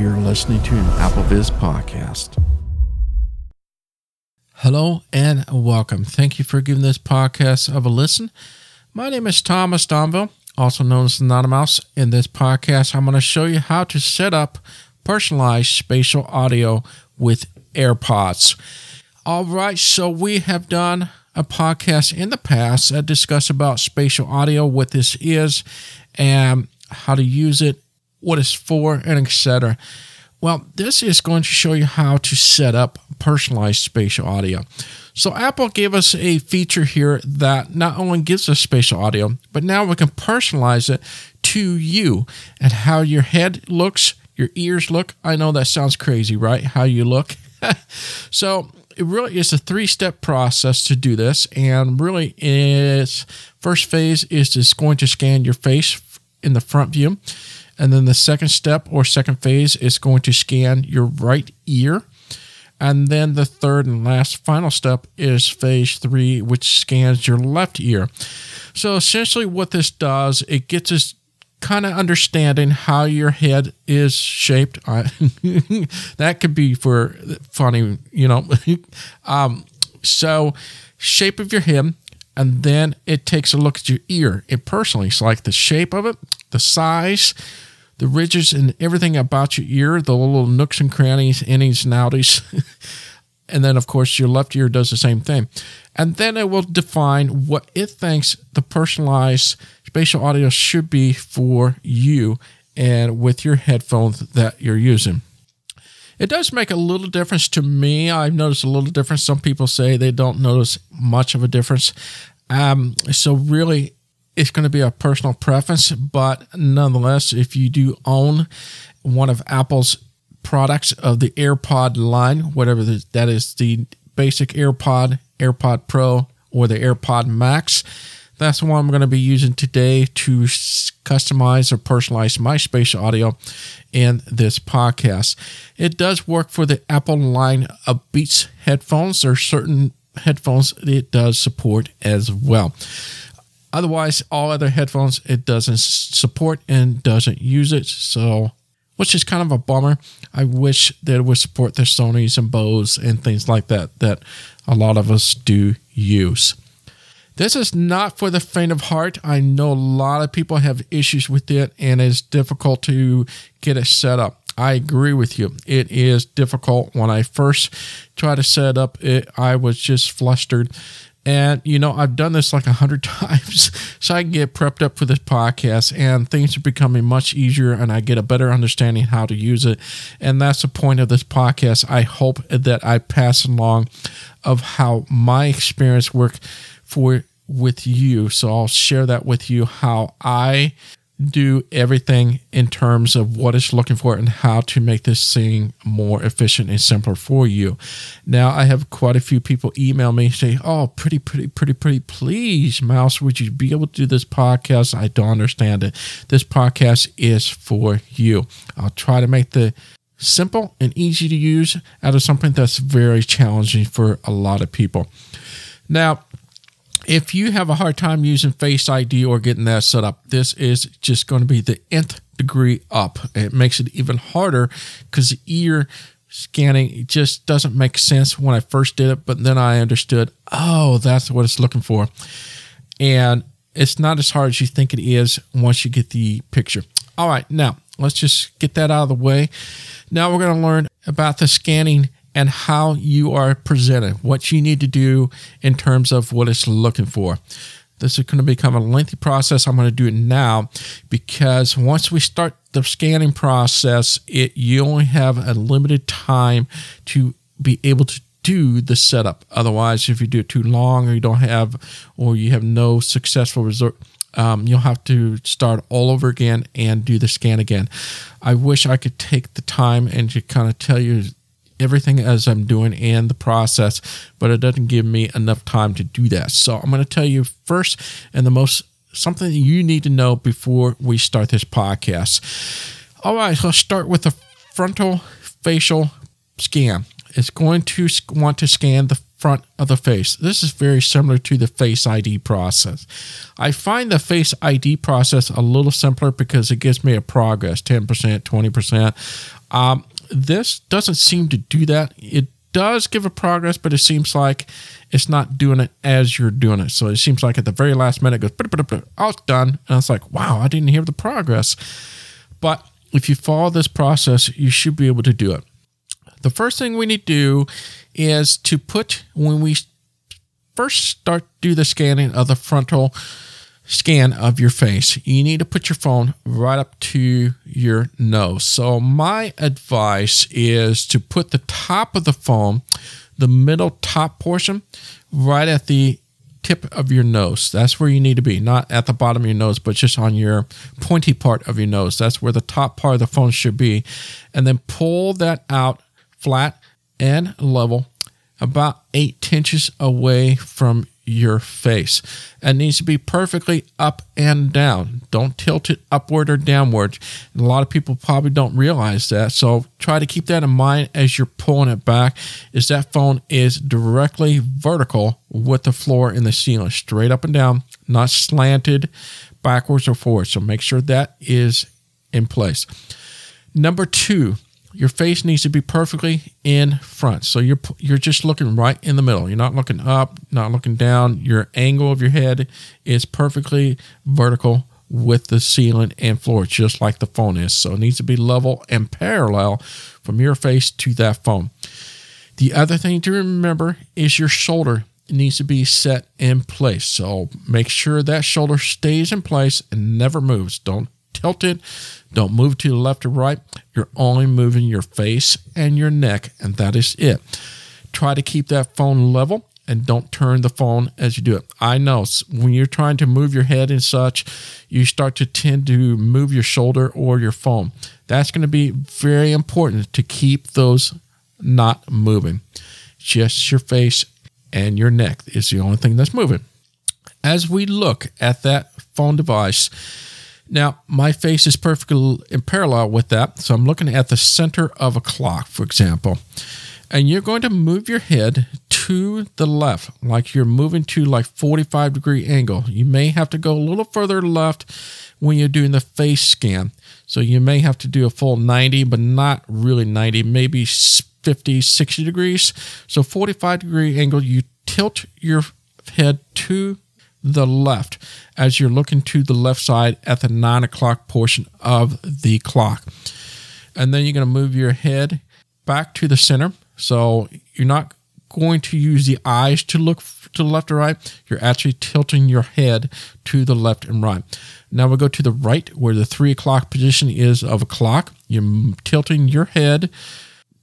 You're listening to an AppleVis podcast. Hello and welcome. Thank you for giving this podcast of a listen. My name is Thomas Domville, also known as AnonyMouse. In this podcast, I'm going to show you how to set up personalized spatial audio with AirPods. All right, so we have done a podcast in the past that discuss about spatial audio, what this is, and how to use it what it's for, and etc. Well, this is going to show you how to set up personalized spatial audio. So Apple gave us a feature here that not only gives us spatial audio, but now we can personalize it to you and how your head looks, your ears look. I know that sounds crazy, right? How you look. so it really is a three-step process to do this, and really, its first phase is just going to scan your face in the front view. And then the second step or second phase is going to scan your right ear. And then the third and last final step is phase three, which scans your left ear. So essentially, what this does, it gets us kind of understanding how your head is shaped. that could be for funny, you know. um, so, shape of your head, and then it takes a look at your ear. It personally, it's like the shape of it, the size, the ridges and everything about your ear, the little nooks and crannies, innies and outies. and then, of course, your left ear does the same thing. And then it will define what it thinks the personalized spatial audio should be for you and with your headphones that you're using. It does make a little difference to me. I've noticed a little difference. Some people say they don't notice much of a difference. Um, so, really, it's going to be a personal preference, but nonetheless, if you do own one of Apple's products of the AirPod line, whatever that is, the basic AirPod, AirPod Pro, or the AirPod Max, that's the one I'm going to be using today to customize or personalize my spatial audio in this podcast. It does work for the Apple line of Beats headphones. There are certain headphones it does support as well. Otherwise, all other headphones it doesn't support and doesn't use it. So, which is kind of a bummer. I wish that it would support the Sony's and Bose and things like that that a lot of us do use. This is not for the faint of heart. I know a lot of people have issues with it and it's difficult to get it set up. I agree with you. It is difficult. When I first tried to set up it, I was just flustered and, you know, I've done this like a hundred times so I can get prepped up for this podcast and things are becoming much easier and I get a better understanding how to use it. And that's the point of this podcast. I hope that I pass along of how my experience worked for with you. So I'll share that with you how I do everything in terms of what it's looking for and how to make this thing more efficient and simpler for you. Now, I have quite a few people email me say, "Oh, pretty, pretty, pretty, pretty, please, Mouse, would you be able to do this podcast?" I don't understand it. This podcast is for you. I'll try to make the simple and easy to use out of something that's very challenging for a lot of people. Now, if you have a hard time using Face ID or getting that set up, this is just going to be the nth degree up. It makes it even harder because ear scanning just doesn't make sense when I first did it, but then I understood, oh, that's what it's looking for. And it's not as hard as you think it is once you get the picture. All right, now let's just get that out of the way. Now we're going to learn about the scanning and how you are presented, what you need to do in terms of what it's looking for. This is going to become a lengthy process. I'm going to do it now because once we start the scanning process, it you only have a limited time to be able to do the setup. Otherwise, if you do it too long or you don't have or you have no successful result, um, you'll have to start all over again and do the scan again. I wish I could take the time and to kind of tell you everything as I'm doing and the process, but it doesn't give me enough time to do that. So I'm going to tell you first and the most something you need to know before we start this podcast. All right, let's start with the frontal facial scan. It's going to want to scan the front of the face. This is very similar to the Face ID process. I find the Face ID process a little simpler because it gives me a progress 10%, 20%. Um, this doesn't seem to do that. It does give a progress, but it seems like it's not doing it as you're doing it. So it seems like at the very last minute, it goes, oh, it's done. And it's like, wow, I didn't hear the progress. But if you follow this process, you should be able to do it. The first thing we need to do is to put, when we first start do the scanning of the frontal scan of your face, you need to put your phone right up to your nose. So, my advice is to put the top of the phone, the middle top portion, right at the tip of your nose. That's where you need to be, not at the bottom of your nose, but just on your pointy part of your nose. That's where the top part of the phone should be. And then pull that out flat and level about eight inches away from your face. It needs to be perfectly up and down. Don't tilt it upward or downward. And a lot of people probably don't realize that. So try to keep that in mind as you're pulling it back is that phone is directly vertical with the floor and the ceiling, straight up and down, not slanted backwards or forward. So make sure that is in place. Number two, your face needs to be perfectly in front. So you're you're just looking right in the middle. You're not looking up, not looking down. Your angle of your head is perfectly vertical with the ceiling and floor, just like the phone is. So it needs to be level and parallel from your face to that phone. The other thing to remember is your shoulder needs to be set in place. So make sure that shoulder stays in place and never moves. Don't tilt it. Don't move to the left or right. You're only moving your face and your neck, and that is it. Try to keep that phone level and don't turn the phone as you do it. I know when you're trying to move your head and such, you start to tend to move your shoulder or your phone. That's going to be very important to keep those not moving. Just your face and your neck is the only thing that's moving. As we look at that phone device, now, my face is perfectly in parallel with that. So I'm looking at the center of a clock, for example. And you're going to move your head to the left, like you're moving to like 45 degree angle. You may have to go a little further left when you're doing the face scan. So you may have to do a full 90, but not really 90, maybe 50, 60 degrees. So 45 degree angle, you tilt your head to the left as you're looking to the left side at the nine o'clock portion of the clock. And then you're going to move your head back to the center. So you're not going to use the eyes to look to the left or right. You're actually tilting your head to the left and right. Now we'll go to the right where the three o'clock position is of a clock. You're tilting your head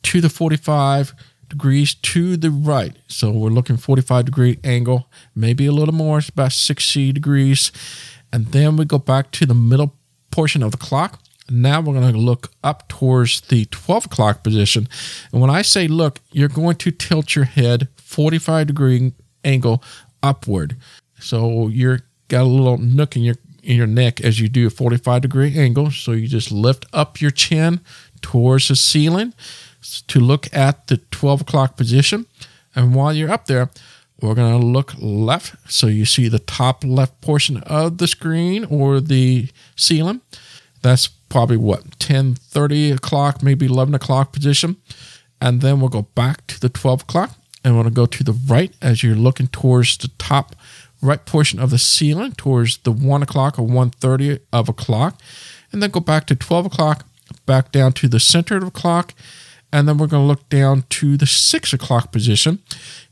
to the 45 degrees to the right. So we're looking 45 degree angle, maybe a little more, it's about 60 degrees. And then we go back to the middle portion of the clock. Now we're going to look up towards the 12 o'clock position. And when I say look, you're going to tilt your head 45 degree angle upward. So you're got a little nook in your in your neck as you do a 45 degree angle. So you just lift up your chin towards the ceiling to look at the 12 o'clock position. And while you're up there, we're going to look left. So you see the top left portion of the screen or the ceiling. That's probably what, 10, 30 o'clock, maybe 11 o'clock position. And then we'll go back to the 12 o'clock and we're going to go to the right as you're looking towards the top right portion of the ceiling towards the 1 o'clock or 1.30 of a clock. And then go back to 12 o'clock, back down to the center of the clock and then we're going to look down to the six o'clock position,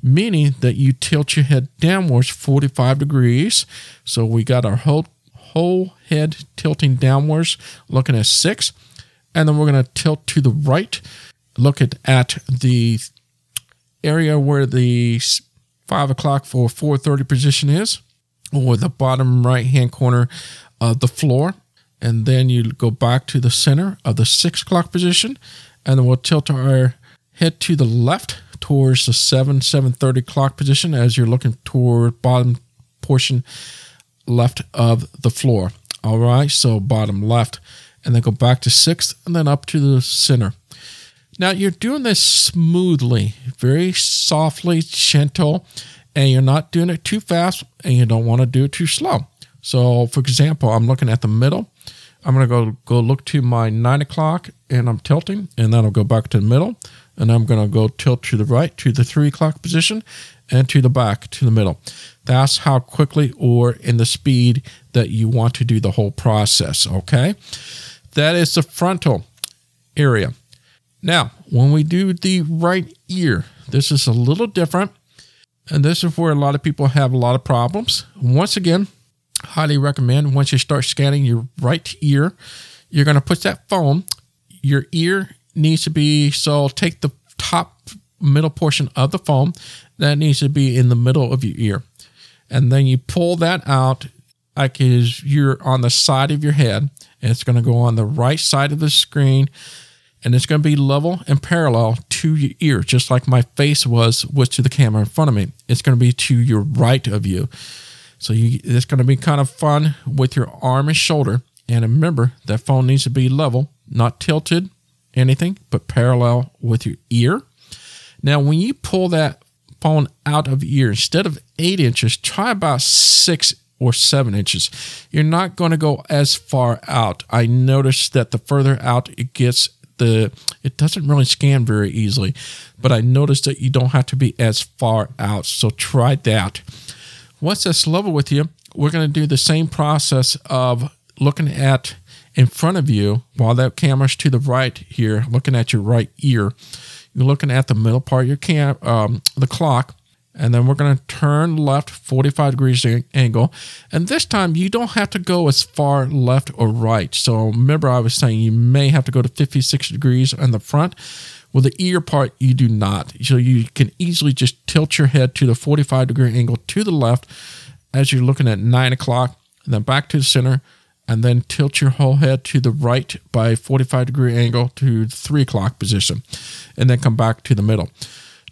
meaning that you tilt your head downwards 45 degrees. So we got our whole, whole head tilting downwards, looking at six. And then we're going to tilt to the right, looking at the area where the five o'clock for 430 position is, or the bottom right hand corner of the floor. And then you go back to the center of the six o'clock position and then we'll tilt our head to the left towards the 7 7.30 clock position as you're looking toward bottom portion left of the floor all right so bottom left and then go back to sixth and then up to the center Now you're doing this smoothly, very softly, gentle, and you're not doing it too fast and you don't want to do it too slow. So, for example, I'm looking at the middle. I'm going to go go look to my nine o'clock and I'm tilting, and then I'll go back to the middle, and I'm going to go tilt to the right to the three o'clock position, and to the back to the middle. That's how quickly or in the speed that you want to do the whole process. Okay, that is the frontal area. Now, when we do the right ear, this is a little different. And this is where a lot of people have a lot of problems. Once again, highly recommend once you start scanning your right ear, you're going to put that phone, your ear needs to be so take the top middle portion of the phone, that needs to be in the middle of your ear. And then you pull that out like as you're on the side of your head, and it's going to go on the right side of the screen and it's going to be level and parallel to your ear, just like my face was was to the camera in front of me. It's going to be to your right of you. So you, it's going to be kind of fun with your arm and shoulder. And remember, that phone needs to be level, not tilted, anything, but parallel with your ear. Now, when you pull that phone out of ear, instead of eight inches, try about six or seven inches. You're not going to go as far out. I noticed that the further out it gets, the it doesn't really scan very easily but i noticed that you don't have to be as far out so try that once that's level with you we're going to do the same process of looking at in front of you while that camera's to the right here looking at your right ear. You're looking at the middle part of your cam um, the clock and then we're going to turn left 45 degrees angle. And this time you don't have to go as far left or right. So remember i was saying you may have to go to 56 degrees on the front well the ear part you do not so you can easily just tilt your head to the 45 degree angle to the left as you're looking at 9 o'clock and then back to the center and then tilt your whole head to the right by 45 degree angle to the 3 o'clock position and then come back to the middle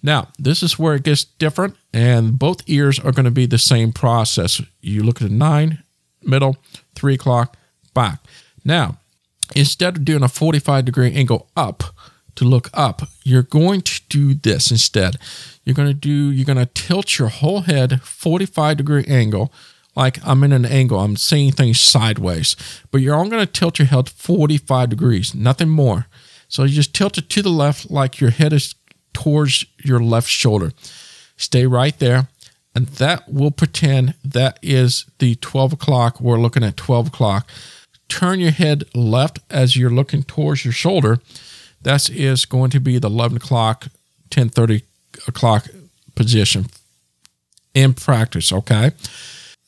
now, this is where it gets different, and both ears are going to be the same process. You look at the nine, middle, three o'clock, back. Now, instead of doing a 45 degree angle up to look up, you're going to do this instead. You're going to do, you're going to tilt your whole head 45 degree angle like I'm in an angle, I'm seeing things sideways, but you're only going to tilt your head 45 degrees, nothing more. So you just tilt it to the left like your head is towards your left shoulder. Stay right there. And that will pretend that is the 12 o'clock. We're looking at 12 o'clock. Turn your head left as you're looking towards your shoulder. That is going to be the 11 o'clock, 10:30 o'clock position in practice. Okay.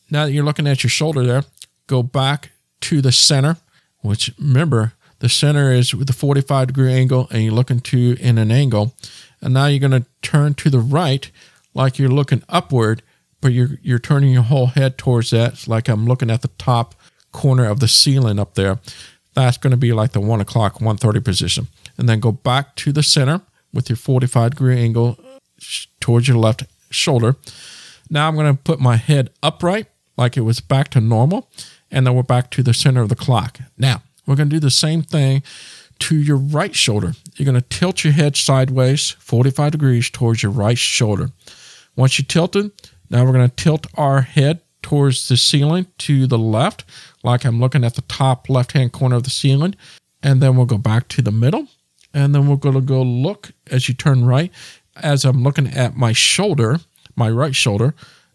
Now that you're looking at your shoulder there, go back to the center, which remember the center is with the 45 degree angle, and you're looking to in an angle. And now you're going to turn to the right like you're looking upward, but you're, you're turning your whole head towards that. It's like I'm looking at the top corner of the ceiling up there. That's going to be like the 1 o'clock, 1.30 position. And then go back to the center with your 45 degree angle towards your left shoulder. Now I'm going to put my head upright like it was back to normal. And then we're back to the center of the clock. Now we're going to do the same thing to your right shoulder. You're going to tilt your head sideways 45 degrees towards your right shoulder. Once you tilt it, now we're going to tilt our head towards the ceiling to the left, like I'm looking at the top left hand corner of the ceiling. And then we'll go back to the middle. And then we're going to go look as you turn right, as I'm looking at my shoulder, my right shoulder,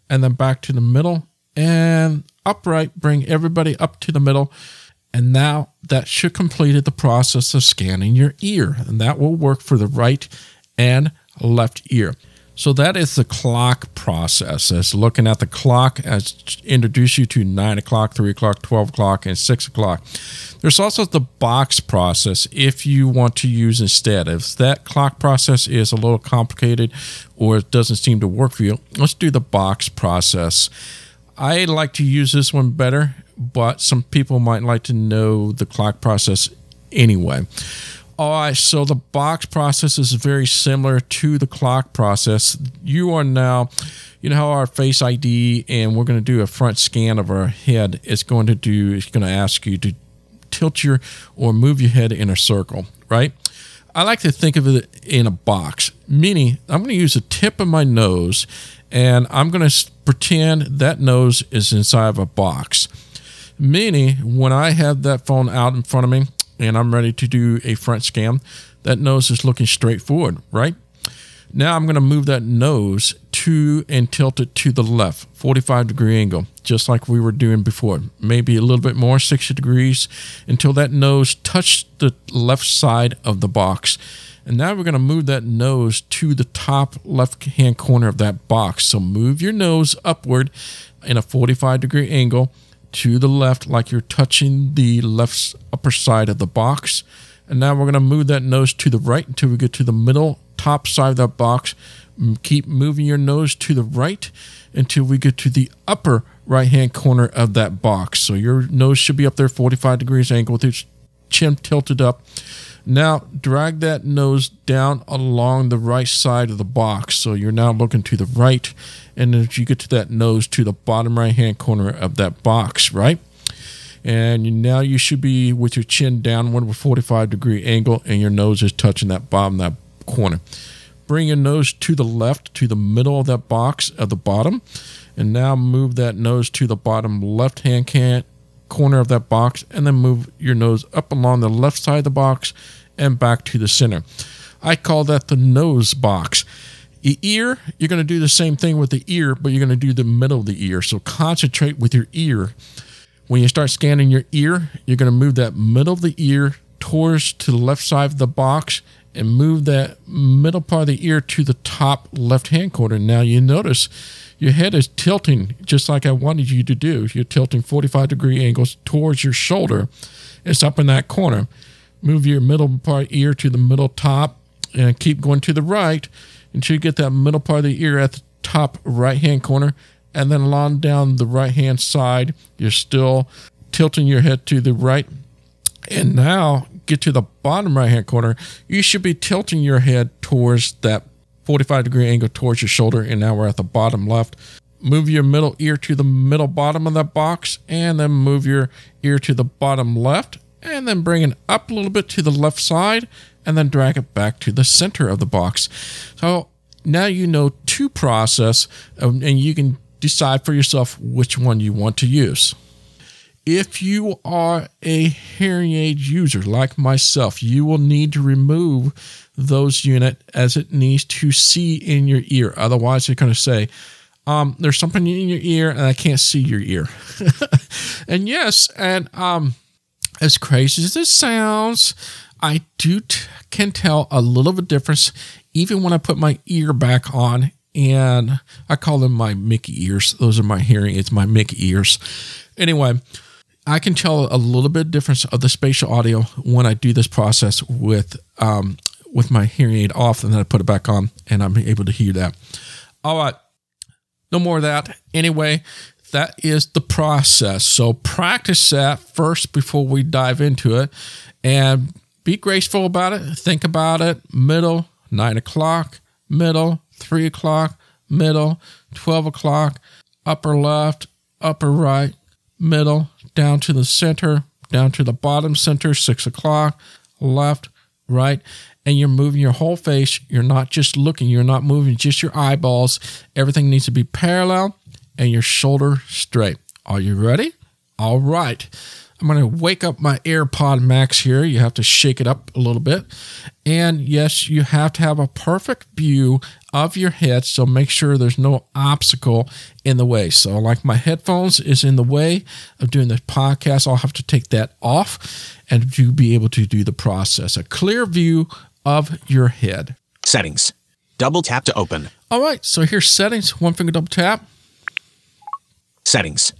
and then back to the middle and upright, bring everybody up to the middle and now that should completed the process of scanning your ear, and that will work for the right and left ear. So that is the clock process. As looking at the clock, as introduce you to nine o'clock, three o'clock, twelve o'clock, and six o'clock. There's also the box process if you want to use instead. If that clock process is a little complicated or it doesn't seem to work for you, let's do the box process. I like to use this one better but some people might like to know the clock process anyway. All right, so the box process is very similar to the clock process. You are now, you know how our Face ID and we're going to do a front scan of our head. It's going to do, it's going to ask you to tilt your or move your head in a circle, right? I like to think of it in a box, meaning I'm going to use the tip of my nose and I'm going to pretend that nose is inside of a box. Meaning, when I have that phone out in front of me and I'm ready to do a front scan, that nose is looking straight forward, right? Now I'm going to move that nose to and tilt it to the left, 45 degree angle, just like we were doing before. Maybe a little bit more, 60 degrees, until that nose touched the left side of the box. And now we're going to move that nose to the top left hand corner of that box. So move your nose upward in a 45 degree angle to the left, like you're touching the left upper side of the box. And now we're going to move that nose to the right until we get to the middle top side of that box. Mm, keep moving your nose to the right until we get to the upper right hand corner of that box. So your nose should be up there 45 degrees angle with your chin tilted up. Now drag that nose down along the right side of the box. So you're now looking to the right. And as you get to that nose to the bottom right hand corner of that box, right? And now you should be with your chin down one with 45 degree angle and your nose is touching that bottom, that corner. Bring your nose to the left, to the middle of that box at the bottom, and now move that nose to the bottom left hand can, corner of that box, and then move your nose up along the left side of the box and back to the center. I call that the nose box. Ear, you're going to do the same thing with the ear, but you're going to do the middle of the ear. So concentrate with your ear. When you start scanning your ear, you're going to move that middle of the ear towards to the left side of the box and move that middle part of the ear to the top left hand corner. Now you notice your head is tilting just like I wanted you to do. You're tilting 45 degree angles towards your shoulder. It's up in that corner. Move your middle part ear to the middle top and keep going to the right until you get that middle part of the ear at the top right hand corner. And then along down the right hand side, you're still tilting your head to the right. And now get to the bottom right hand corner, you should be tilting your head towards that 45 degree angle towards your shoulder. And now we're at the bottom left. Move your middle ear to the middle bottom of that box, and then move your ear to the bottom left, and then bring it up a little bit to the left side, and then drag it back to the center of the box. So now you know to process, um, and you can decide for yourself which one you want to use. If you are a hearing aid user like myself, you will need to remove those unit as it needs to see in your ear. Otherwise, you're going to say, um, there's something in your ear and I can't see your ear. and yes, and um, as crazy as this sounds, I do t- can tell a little bit difference even when I put my ear back on. And I call them my Mickey ears. Those are my hearing It's my Mickey ears. Anyway, I can tell a little bit difference of the spatial audio when I do this process with um, with my hearing aid off, and then I put it back on, and I'm able to hear that. All right, no more of that. Anyway, that is the process. So practice that first before we dive into it, and be graceful about it. Think about it. Middle nine o'clock, middle three o'clock, middle twelve o'clock, upper left, upper right, middle down to the center, down to the bottom center, six o'clock, left, right, and you're moving your whole face. You're not just looking, you're not moving just your eyeballs. Everything needs to be parallel and your shoulder straight. Are you ready? All right. I'm going to wake up my AirPod Max here. You have to shake it up a little bit. And yes, you have to have a perfect view of your head. So make sure there's no obstacle in the way. So, like my headphones is in the way of doing the podcast, I'll have to take that off and to be able to do the process. A clear view of your head. Settings. Double tap to open. All right. So here's settings. One finger double tap. Settings.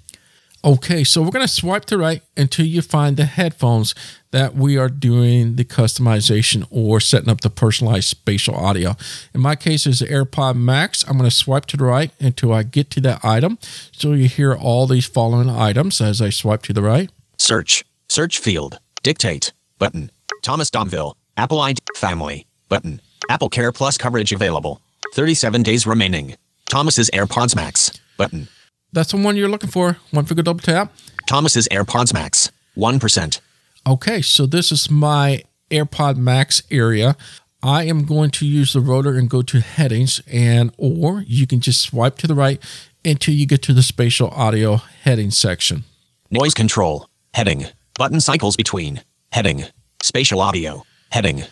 Okay, so we're going to swipe to the right until you find the headphones that we are doing the customization or setting up the personalized spatial audio. In my case, it's the AirPod Max. I'm going to swipe to the right until I get to that item. So you hear all these following items as I swipe to the right. Search. Search field. Dictate. Button. Thomas Domville. Apple ID. Family. Button. Apple Care Plus coverage available. 37 days remaining. Thomas's AirPods Max. Button. That's the one you're looking for. One finger double tap. Thomas's AirPods Max. 1%. Okay, so this is my AirPod Max area, I am going to use the rotor and go to headings and or you can just swipe to the right until you get to the spatial audio heading section. Noise control. Heading. Button cycles between. Heading. Spatial audio. Heading.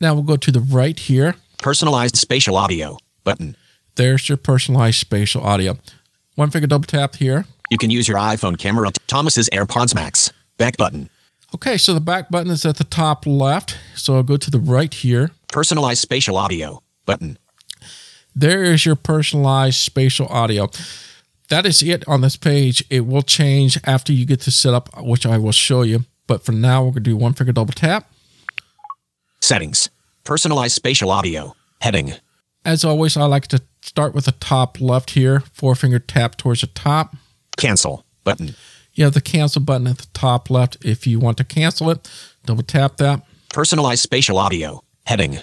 Now we'll go to the right here. Personalized spatial audio. Button. There's your personalized spatial audio. One finger double tap here. You can use your iPhone camera. Thomas's AirPods Max. Back button. Okay, so the back button is at the top left. So I'll go to the right here. Personalized spatial audio. Button. There is your personalized spatial audio. That is it on this page. It will change after you get to set up, which I will show you. But for now, we're going to do one finger double tap. Settings. Personalized spatial audio. Heading. As always, I like to start with the top left here, forefinger tap towards the top. Cancel. Button. You have the cancel button at the top left. If you want to cancel it, double tap that. Personalized spatial audio. Heading.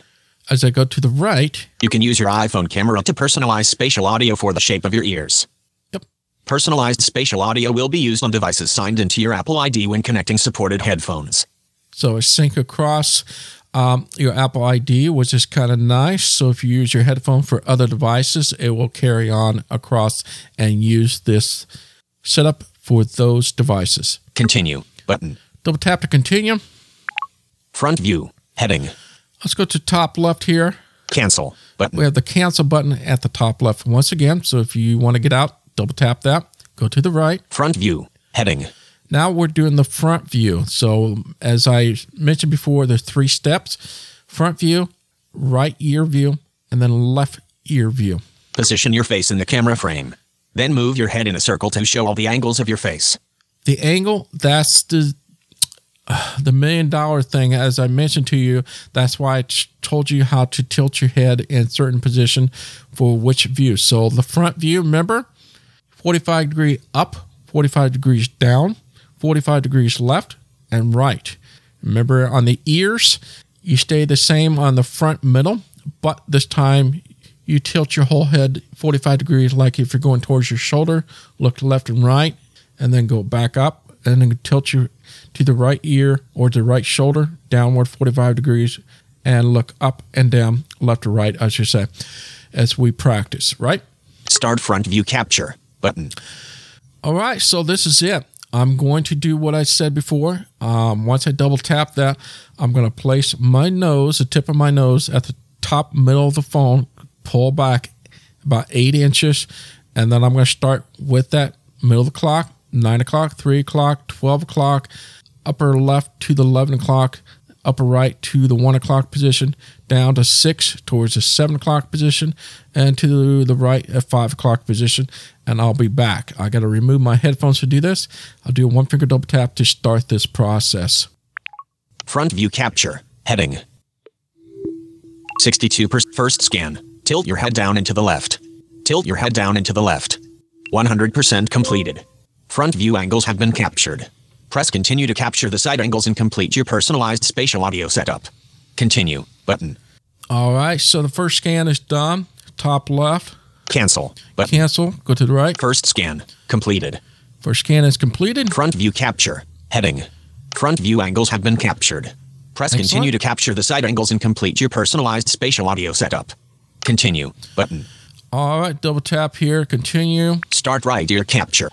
As I go to the right, You can use your iPhone camera to personalize spatial audio for the shape of your ears. Yep. Personalized spatial audio will be used on devices signed into your Apple ID when connecting supported headphones. so I sync across um, your Apple ID, which is kind of nice. So if you use your headphone for other devices, it will carry on across and use this setup for those devices. Continue. Button. Double tap to continue. Front view. Heading. Let's go to top left here. Cancel. Button. We have the cancel button at the top left once again. So if you want to get out, double tap that. Go to the right. Front view. Heading. Now we're doing the front view. So as I mentioned before, there's three steps: front view, right ear view, and then left ear view. Position your face in the camera frame. Then move your head in a circle to show all the angles of your face. The angle, that's the the million dollar thing. As I mentioned to you, that's why I t- told you how to tilt your head in certain position for which view. So the front view, remember, 45 degree up, 45 degrees down, 45 degrees left and right. Remember on the ears, you stay the same on the front middle, but this time you tilt your whole head 45 degrees like if you're going towards your shoulder, look left and right, and then go back up and then tilt your to the right ear or the right shoulder downward 45 degrees and look up and down left or right I should say as we practice, right? Start front view capture. Button. All right, so this is it. I'm going to do what I said before. Um, once I double tap that, I'm going to place my nose, the tip of my nose, at the top middle of the phone, pull back about eight inches, and then I'm going to start with that middle of the clock, nine o'clock, three o'clock, 12 o'clock, upper left to the 11 o'clock, upper right to the one o'clock position, down to six towards the seven o'clock position, and to the right at five o'clock position. And I'll be back. I got to remove my headphones to do this. I'll do a one finger double tap to start this process. Front view capture. Heading. 62% first scan. Tilt your head down into the left. Tilt your head down into the left. 100% completed. Front view angles have been captured. Press continue to capture the side angles and complete your personalized spatial audio setup. Continue. Button. All right, so the first scan is done. Top left, Cancel. Button. cancel, go to the right. First scan. Completed. First scan is completed. Front view capture. Heading. Front view angles have been captured. Press Excellent. continue to capture the side angles and complete your personalized spatial audio setup. Continue. Button. All right, double tap here, continue. Start right ear capture.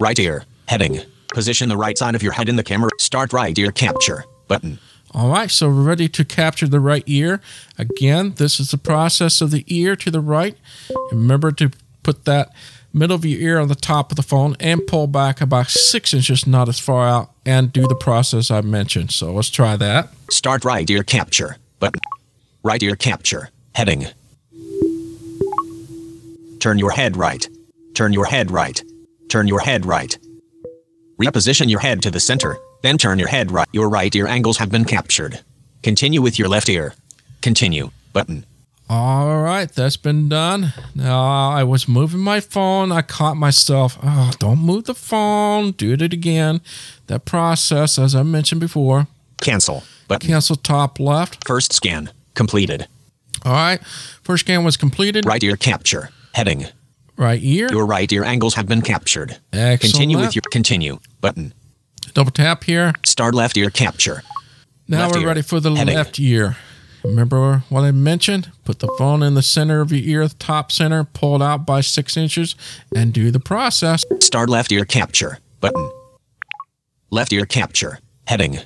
Right ear. Heading. Position the right side of your head in the camera. Start right ear capture. Button. All right, so we're ready to capture the right ear. Again, this is the process of the ear to the right. Remember to put that middle of your ear on the top of the phone and pull back about six inches, not as far out, and do the process I mentioned. So let's try that. Start right ear capture. Button. Right ear capture. Heading. Turn your head right. Turn your head right. Turn your head right. Reposition your head to the center, then turn your head right. Your right ear angles have been captured. Continue with your left ear. Continue. Button. All right, that's been done. Now I was moving my phone. I caught myself. Oh, don't move the phone. Do it again. That process, as I mentioned before, Cancel. Button. cancel top left. First scan. Completed. All right, first scan was completed. Right ear capture. Heading. Right ear. Your right ear angles have been captured. Excellent. Continue with your continue button. Double tap here. Start left ear capture. Now Left we're ear. ready for the Heading. left ear. Remember what I mentioned? Put the phone in the center of your ear, top center, pull it out by six inches, and do the process. Start left ear capture. Button. Left ear capture. Heading.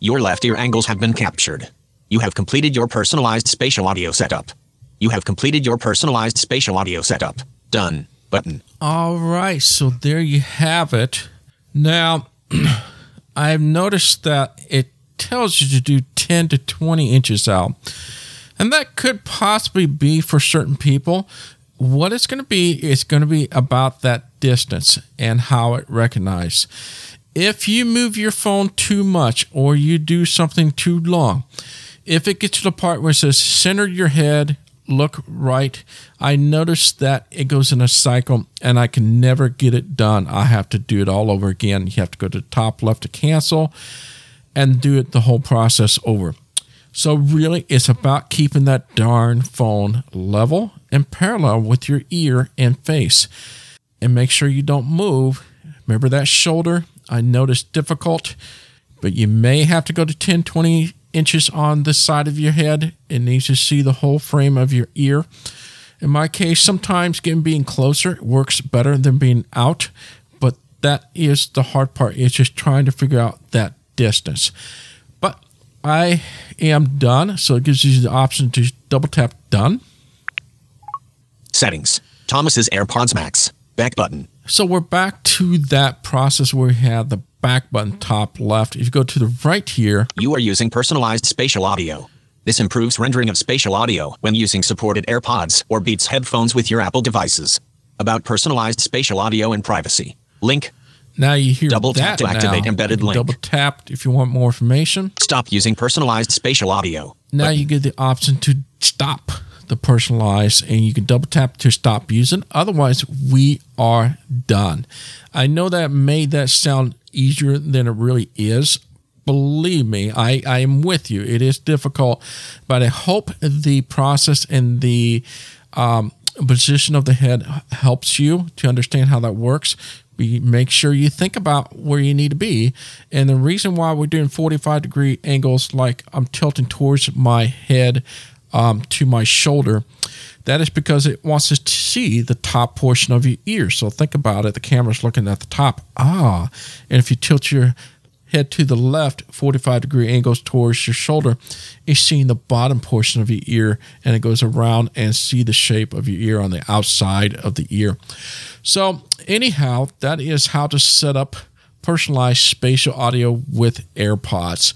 Your left ear angles have been captured. You have completed your personalized spatial audio setup. You have completed your personalized spatial audio setup. Done. Button. All right, so there you have it. Now, I've noticed that it tells you to do 10 to 20 inches out. And that could possibly be for certain people. What it's going to be is going to be about that distance and how it recognizes. If you move your phone too much or you do something too long, if it gets to the part where it says center your head, look right, I notice that it goes in a cycle and I can never get it done. I have to do it all over again. You have to go to top left to cancel and do it the whole process over. So, really, it's about keeping that darn phone level and parallel with your ear and face. And make sure you don't move. Remember that shoulder? I noticed difficult, but you may have to go to 10, 20 inches on the side of your head. It needs to see the whole frame of your ear. In my case, sometimes getting being closer works better than being out, but that is the hard part. It's just trying to figure out that distance. But I am done, so it gives you the option to double tap done. Settings. Thomas's AirPods Max. Back button. So we're back to that process where we have the back button top left. If you go to the right here, You are using personalized spatial audio. This improves rendering of spatial audio when using supported AirPods or Beats headphones with your Apple devices. About personalized spatial audio and privacy. Link. now you hear Double tap to activate now. embedded link. Double tap if you want more information. Stop using personalized spatial audio. Now you get the option to stop the personalized and you can double tap to stop using. Otherwise, we are done. I know that made that sound easier than it really is. Believe me, I, I am with you. It is difficult, but I hope the process and the um, position of the head helps you to understand how that works. Be, make sure you think about where you need to be. And the reason why we're doing 45 degree angles, like I'm tilting towards my head um, to my shoulder, that is because it wants to see the top portion of your ear. So think about it. The camera's looking at the top. Ah, and if you tilt your head to the left 45 degree angles towards your shoulder is seeing the bottom portion of your ear and it goes around and see the shape of your ear on the outside of the ear so anyhow that is how to set up personalized spatial audio with airpods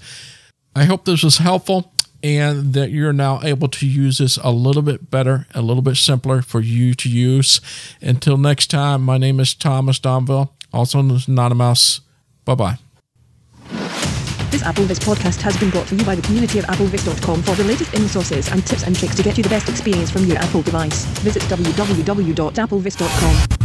i hope this was helpful and that you're now able to use this a little bit better a little bit simpler for you to use until next time my name is thomas domville also known as anonymouse bye bye This AppleVis podcast has been brought to you by the community of applevis.com for the latest in sources and tips and tricks to get you the best experience from your Apple device. Visit www.applevis.com.